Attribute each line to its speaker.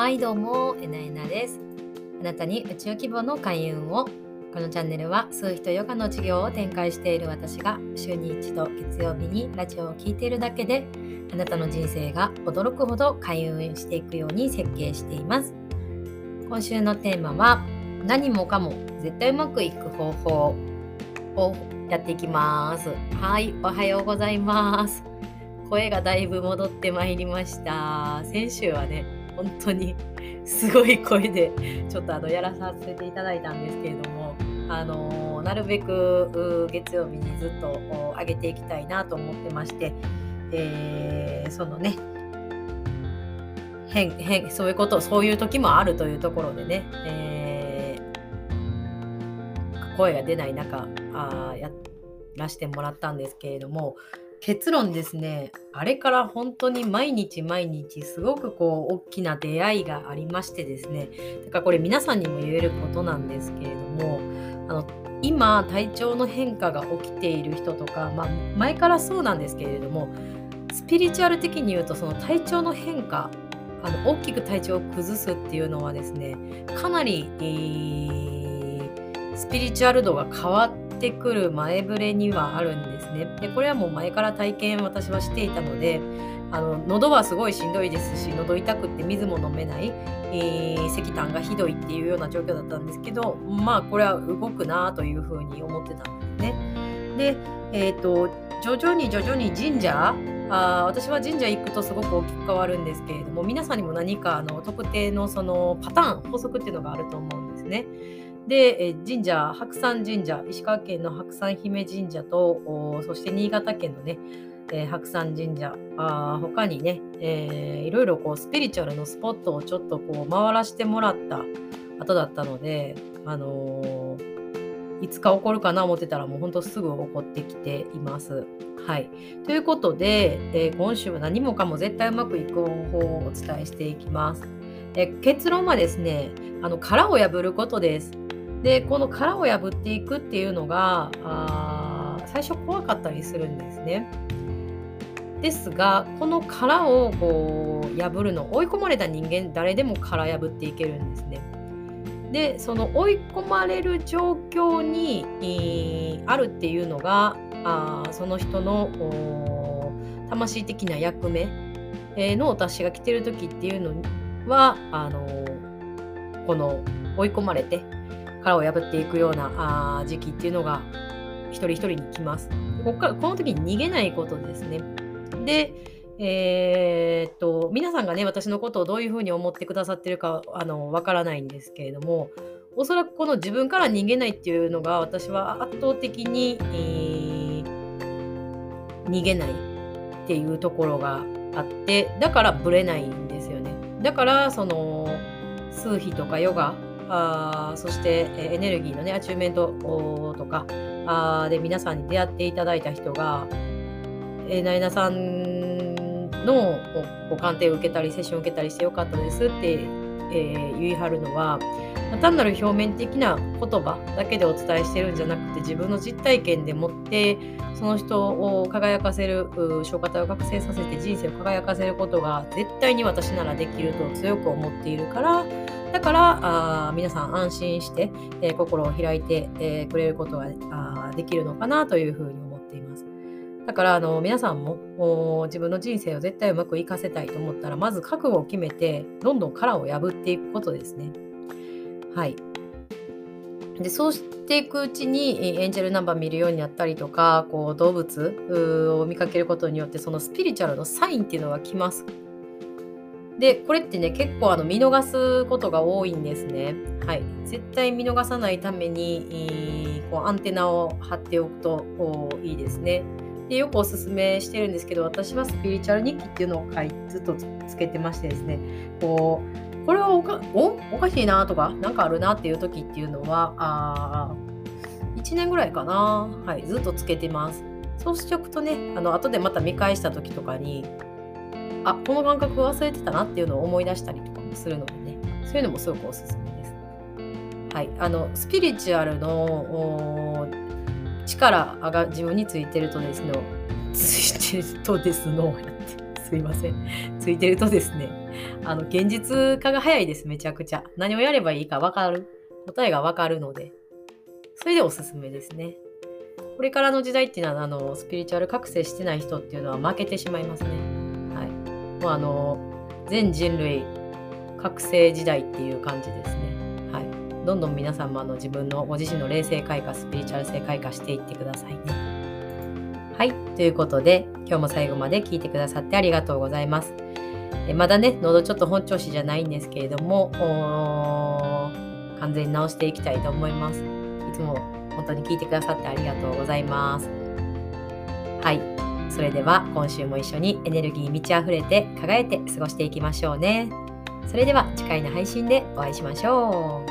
Speaker 1: はいどうもえなえなです。あなたに宇宙規模の開運を。このチャンネルは数秘とヨガの授業を展開している私が週に一度月曜日にラジオを聴いているだけであなたの人生が驚くほど開運していくように設計しています。今週のテーマは何もかも絶対うまくいく方法をやっていきます。はいおはようございます。声がだいぶ戻ってまいりました。先週はね本当にすごい声でちょっとあのやらさせていただいたんですけれどもあのなるべく月曜日にずっと上げていきたいなと思ってまして、えー、そのね変変そういうことそういう時もあるというところでね、えー、声が出ない中あやらしてもらったんですけれども結論ですね。あれから本当に毎日毎日すごくこう大きな出会いがありましてですね。だからこれ皆さんにも言えることなんですけれどもあの今体調の変化が起きている人とか、まあ、前からそうなんですけれどもスピリチュアル的に言うとその体調の変化あの大きく体調を崩すっていうのはですねかなり、えー、スピリチュアル度が変わっててくる前触れにはあるんですね。でこれはもう前から体験私はしていたのであの喉はすごいしんどいですし喉痛くって水も飲めない、えー、石炭がひどいっていうような状況だったんですけどまあこれは動くなというふうに思ってたんですね。で、えーと、徐々に徐々に神社あ私は神社行くとすごく大きく変わるんですけれども皆さんにも何かあの特定のそのパターン法則っていうのがあると思うんですね。で、え神社、白山神社、石川県の白山姫神社と、そして新潟県のね、えー、白山神社、あ他にね、えー、いろいろこうスピリチュアルのスポットをちょっとこう回らせてもらった後だったので、あのー、いつか起こるかな思ってたらもうほんとすぐ起こってきています。はい。ということで、えー、今週は何もかも絶対うまくいく方法をお伝えしていきます。え結論はですね、あの殻を破ることです。でこの殻を破っていくっていうのがあ最初怖かったりするんですね。ですがこの殻をこう破るの追い込まれた人間誰でも殻破っていけるんですね。でその追い込まれる状況に、あるっていうのがあその人の魂的な役目、えー、の私が来てる時っていうのはあのこの追い込まれて殻を破っていくようなあ時期っていうのが一人一人に来ます。ここからこの時に逃げないことですね。で、えー、っと皆さんがね私のことをどういうふうに思ってくださってるかあのわからないんですけれどもおそらくこの自分から逃げないっていうのが私は圧倒的に、えー、逃げないっていうところがあってだからブレないんですよね。だからその数秘とかヨガあそしてエネルギーのねアチューメントとかあで皆さんに出会っていただいた人が、えー、なえなさんのご鑑定を受けたりセッションを受けたりしてよかったですって、えー、言い張るのは単なる表面的な言葉だけでお伝えしてるんじゃなくて自分の実体験でもってその人を輝かせる消化体を覚醒させて人生を輝かせることが絶対に私ならできると強く思っているからだからあ皆さん安心して、えー、心を開いて、えー、くれることができるのかなというふうに思っています。だからあの皆さんも自分の人生を絶対うまくいかせたいと思ったらまず覚悟を決めてどんどん殻を破っていくことですね。はい。でそうしていくうちにエンジェルナンバー見るようになったりとかこう動物を見かけることによってそのスピリチュアルのサインっていうのが来ます。で、これってね、結構あの見逃すことが多いんですね。はい。絶対見逃さないために、こうアンテナを張っておくといいですね。で、よくおすすめしてるんですけど、私はスピリチュアル日記っていうのを書いずっとつけてましてですね、こう、これはおかおかしいなとか、なんかあるなっていう時っていうのは、あ1年ぐらいかな。はい。ずっとつけてます。そうしておくとね、あの後でまた見返した時とかに、あこの感覚忘れてたなっていうのを思い出したりとかもするのでねそういうのもすごくおすすめです。はい、あのスピリチュアルの力が自分についてるとですねついてるとですのやってすいませんついてるとですねあの現実化が早いです、めちゃくちゃ。何をやればいいか分かる。答えが分かるので、それでおすすめですね。これからの時代っていうのは、あのスピリチュアル覚醒してない人っていうのは負けてしまいますね。もうあの、全人類覚醒時代っていう感じですね。はい。どんどん皆さんもあの自分のご自身の霊性開花、スピリチュアル性開花していってくださいね。はい。ということで、今日も最後まで聞いてくださってありがとうございます。えまだね、喉ちょっと本調子じゃないんですけれども、完全に直していきたいと思います。いつも本当に聞いてくださってありがとうございます。はい。それでは今週も一緒にエネルギー満ち溢れて輝いて過ごしていきましょうね。それでは次回の配信でお会いしましょう。